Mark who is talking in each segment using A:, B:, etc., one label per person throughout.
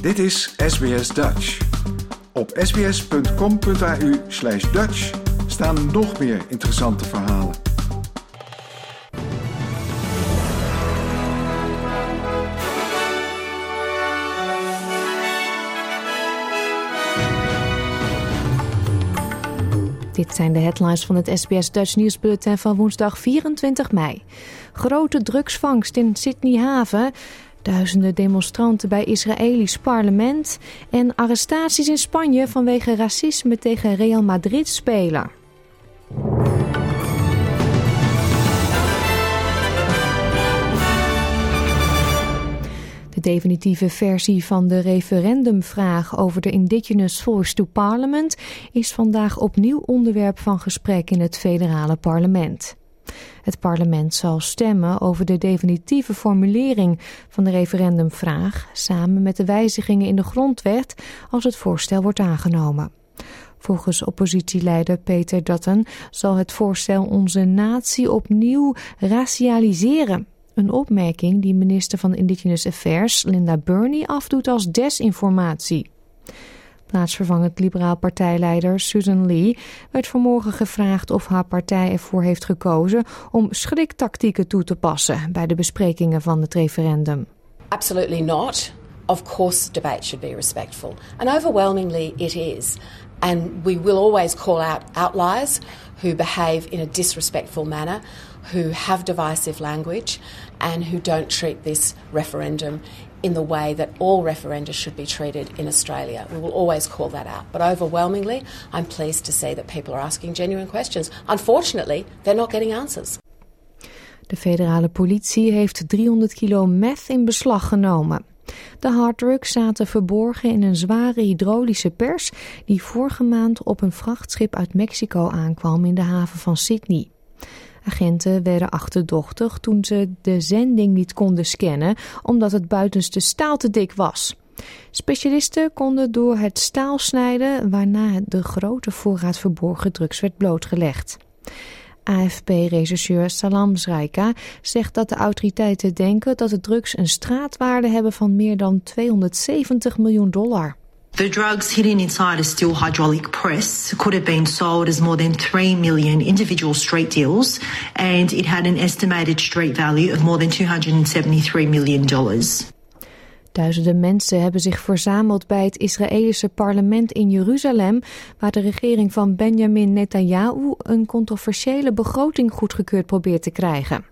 A: Dit is SBS Dutch. Op sbs.com.au slash Dutch staan nog meer interessante verhalen.
B: Dit zijn de headlines van het SBS Dutch nieuwsbulletin van woensdag 24 mei. Grote drugsvangst in Sydney Haven. Duizenden demonstranten bij Israëlisch parlement. En arrestaties in Spanje vanwege racisme tegen Real Madrid-speler. De definitieve versie van de referendumvraag over de Indigenous Force to Parliament is vandaag opnieuw onderwerp van gesprek in het federale parlement. Het parlement zal stemmen over de definitieve formulering van de referendumvraag samen met de wijzigingen in de grondwet als het voorstel wordt aangenomen. Volgens oppositieleider Peter Dutton zal het voorstel onze natie opnieuw racialiseren. Een opmerking die minister van Indigenous Affairs Linda Burney afdoet als desinformatie. Plaatsvervangend liberaal partijleider Susan Lee werd vanmorgen gevraagd of haar partij ervoor heeft gekozen om schriktactieken toe te passen bij de besprekingen van het referendum.
C: Absolutely not. Of course, debate should be respectful. And overwhelmingly, it is. And we will always call out outliers who behave in a disrespectful manner, who have divisive language, and who don't treat this referendum in the way that all referenda should be treated in Australia. We will always call that out. But overwhelmingly, I'm pleased to see that people are asking genuine questions. Unfortunately, they're not getting answers.
B: De federale politie heeft 300 kilo meth in beslag genomen. De harddrugs zaten verborgen in een zware hydraulische pers die vorige maand op een vrachtschip uit Mexico aankwam in de haven van Sydney. Agenten werden achterdochtig toen ze de zending niet konden scannen omdat het buitenste staal te dik was. Specialisten konden door het staal snijden waarna de grote voorraad verborgen drugs werd blootgelegd. AFP-regisseur Salam Zraika zegt dat de autoriteiten denken dat de drugs een straatwaarde hebben van meer dan 270 miljoen dollar.
D: The drugs hidden inside a steel hydraulic press could have been sold as more than 3 million individual street deals, and it had an estimated street value of more than $273 million.
B: Duizenden mensen hebben zich verzameld bij het Israëlische parlement in Jeruzalem, waar de regering van Benjamin Netanyahu een controversiële begroting goedgekeurd probeert te krijgen.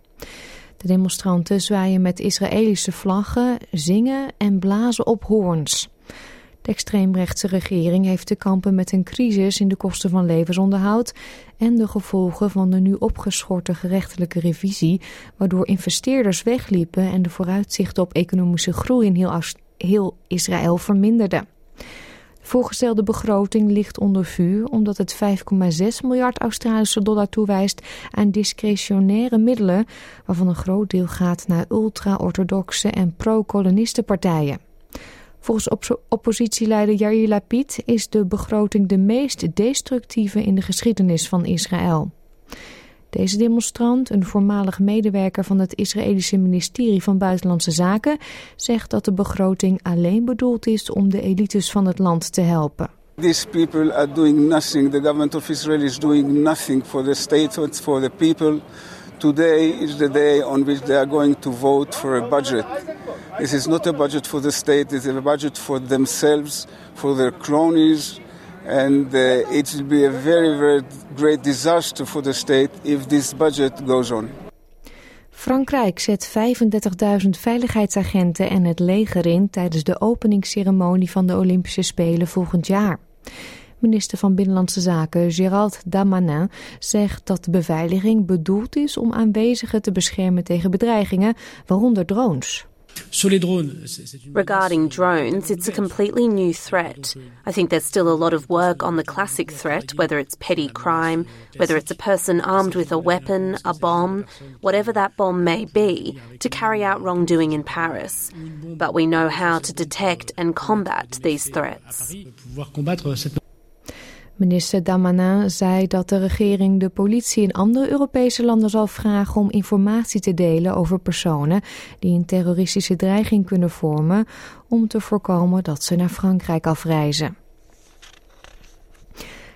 B: De demonstranten zwaaien met Israëlische vlaggen, zingen en blazen op hoorns. De extreemrechtse regering heeft te kampen met een crisis in de kosten van levensonderhoud en de gevolgen van de nu opgeschorte gerechtelijke revisie, waardoor investeerders wegliepen en de vooruitzichten op economische groei in heel, Israël verminderden. De voorgestelde begroting ligt onder vuur omdat het 5,6 miljard Australische dollar toewijst aan discretionaire middelen, waarvan een groot deel gaat naar ultra-orthodoxe en pro-kolonistenpartijen. Volgens oppositieleider Yair Lapid is de begroting de meest destructieve in de geschiedenis van Israël. Deze demonstrant, een voormalig medewerker van het Israëlische ministerie van Buitenlandse Zaken, zegt dat de begroting alleen bedoeld is om de elites van het land te helpen.
E: These people are doing nothing. The government of Israel is doing nothing for the state, for the people. Today is the day on which they are going to vote for a budget. This is not a budget for the state, it's a budget for themselves, for their cronies, and uh, it will be a very, very great disaster for the state if this budget goes on.
B: Frankrijk zet 35.000 veiligheidsagenten en het leger in tijdens de openingsceremonie van de Olympische Spelen volgend jaar. Minister van Binnenlandse Zaken Gérald Damanin zegt dat de beveiliging bedoeld is om aanwezigen te beschermen tegen bedreigingen, waaronder drones.
F: Regarding drones, it's a completely new threat. I think there's still a lot of work on the classic threat, whether it's petty crime, whether it's a person armed with a weapon, a bomb, whatever that bomb may be, to carry out wrongdoing in Paris. But we know how to detect and combat these threats.
B: Minister Damanin zei dat de regering de politie in andere Europese landen zal vragen om informatie te delen over personen die een terroristische dreiging kunnen vormen om te voorkomen dat ze naar Frankrijk afreizen.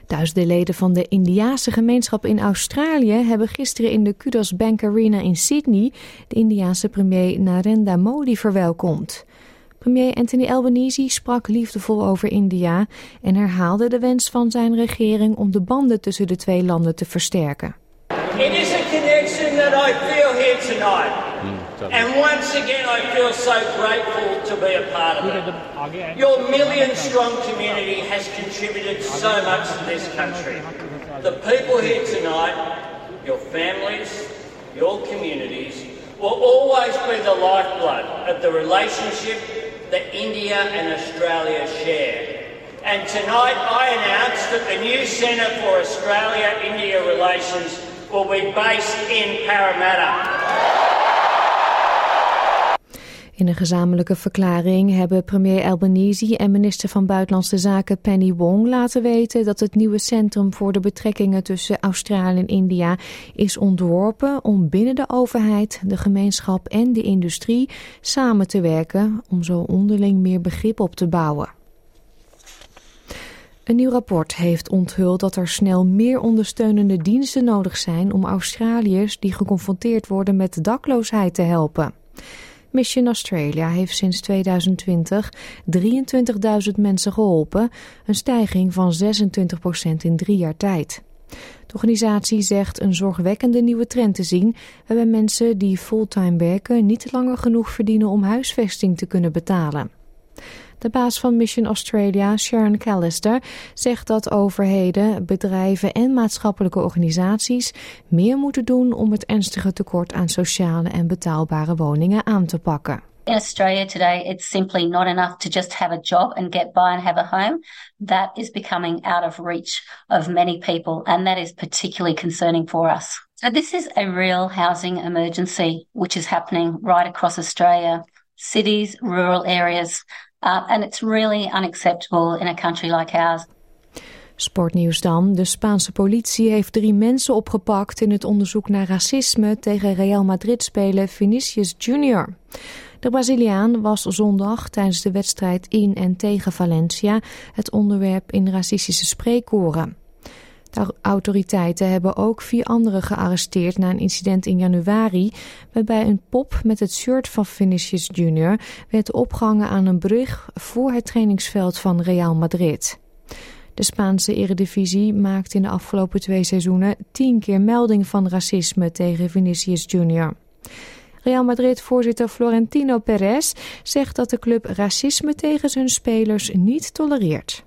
B: Duizenden leden van de Indiaanse gemeenschap in Australië hebben gisteren in de Kudos Bank Arena in Sydney de Indiaanse premier Narendra Modi verwelkomd. Premier Anthony Albanese sprak liefdevol over India en herhaalde de wens van zijn regering om de banden tussen de twee landen te versterken.
G: It is a connection that I feel here tonight. And once again I feel so grateful to be a part of it. Your million strong community has contributed so much to this country. The people here tonight, your families, your communities, will always be the lifeblood of the relationship that India and Australia share. And tonight I announce that the new Centre for Australia-India Relations will be based in Parramatta.
B: In een gezamenlijke verklaring hebben premier Albanese en minister van Buitenlandse Zaken Penny Wong laten weten dat het nieuwe centrum voor de betrekkingen tussen Australië en India is ontworpen om binnen de overheid, de gemeenschap en de industrie samen te werken om zo onderling meer begrip op te bouwen. Een nieuw rapport heeft onthuld dat er snel meer ondersteunende diensten nodig zijn om Australiërs die geconfronteerd worden met dakloosheid te helpen. Mission Australia heeft sinds 2020 23.000 mensen geholpen, een stijging van 26% in drie jaar tijd. De organisatie zegt een zorgwekkende nieuwe trend te zien, waarbij mensen die fulltime werken niet langer genoeg verdienen om huisvesting te kunnen betalen. De baas van Mission Australia, Sharon Callister, zegt dat overheden, bedrijven en maatschappelijke organisaties meer moeten doen om het ernstige tekort aan sociale en betaalbare woningen aan te pakken.
H: In Australia today, it's simply not enough to just have a job and get by and have a home. That is becoming out of reach of many people, and that is particularly concerning for us. So, this is a real housing emergency which is happening right across Australia cities, rural areas. Uh, and it's really unacceptable in a country like ours.
B: Sportnieuws dan. De Spaanse politie heeft drie mensen opgepakt in het onderzoek naar racisme tegen Real Madrid-speler Vinicius Junior. De Braziliaan was zondag tijdens de wedstrijd in en tegen Valencia het onderwerp in racistische spreekkoren. De autoriteiten hebben ook vier anderen gearresteerd na een incident in januari, waarbij een pop met het shirt van Vinicius Jr. werd opgehangen aan een brug voor het trainingsveld van Real Madrid. De Spaanse eredivisie maakte in de afgelopen twee seizoenen tien keer melding van racisme tegen Vinicius Jr. Real Madrid-voorzitter Florentino Perez zegt dat de club racisme tegen zijn spelers niet tolereert.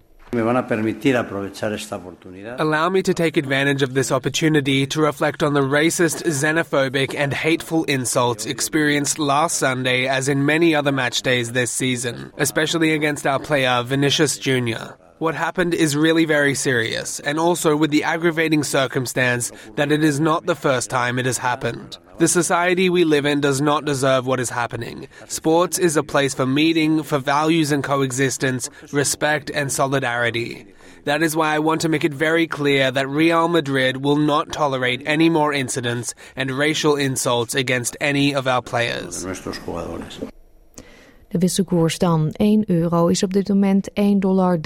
I: Allow me to take advantage of this opportunity to reflect on the racist, xenophobic, and hateful insults experienced last Sunday, as in many other match days this season, especially against our player Vinicius Jr. What happened is really very serious, and also with the aggravating circumstance that it is not the first time it has happened. The society we live in does not deserve what is happening. Sports is a place for meeting, for values and coexistence, respect and solidarity. That is why I want to make it very clear that Real Madrid will not tolerate any more incidents and racial insults against any of our players.
B: De wisselkoers dan. 1 euro is op dit moment 1,63 dollar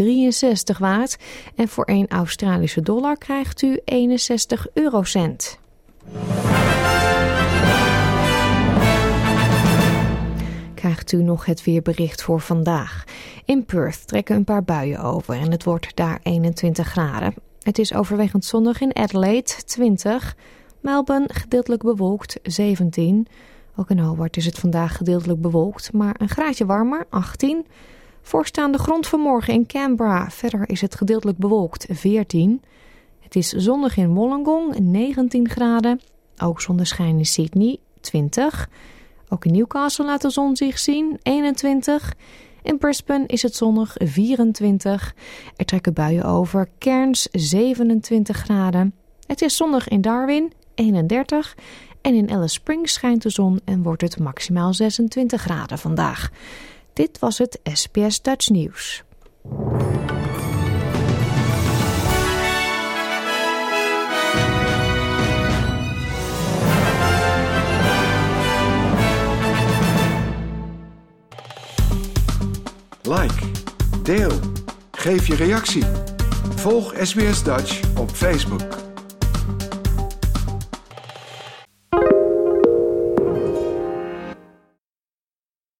B: waard. En voor 1 Australische dollar krijgt u 61 eurocent. krijgt u nog het weerbericht voor vandaag. In Perth trekken een paar buien over en het wordt daar 21 graden. Het is overwegend zonnig in Adelaide, 20. Melbourne gedeeltelijk bewolkt, 17. Ook in Hobart is het vandaag gedeeltelijk bewolkt, maar een graadje warmer, 18. Voorstaande grond vanmorgen in Canberra. Verder is het gedeeltelijk bewolkt, 14. Het is zonnig in Wollongong, 19 graden. Ook zonneschijn in Sydney, 20. Ook in Newcastle laat de zon zich zien, 21. In Brisbane is het zonnig, 24. Er trekken buien over, Cairns 27 graden. Het is zonnig in Darwin, 31. En in Alice Springs schijnt de zon en wordt het maximaal 26 graden vandaag. Dit was het SBS Dutch Nieuws.
A: Like, deel, geef je reactie. Volg SBS Dutch op Facebook.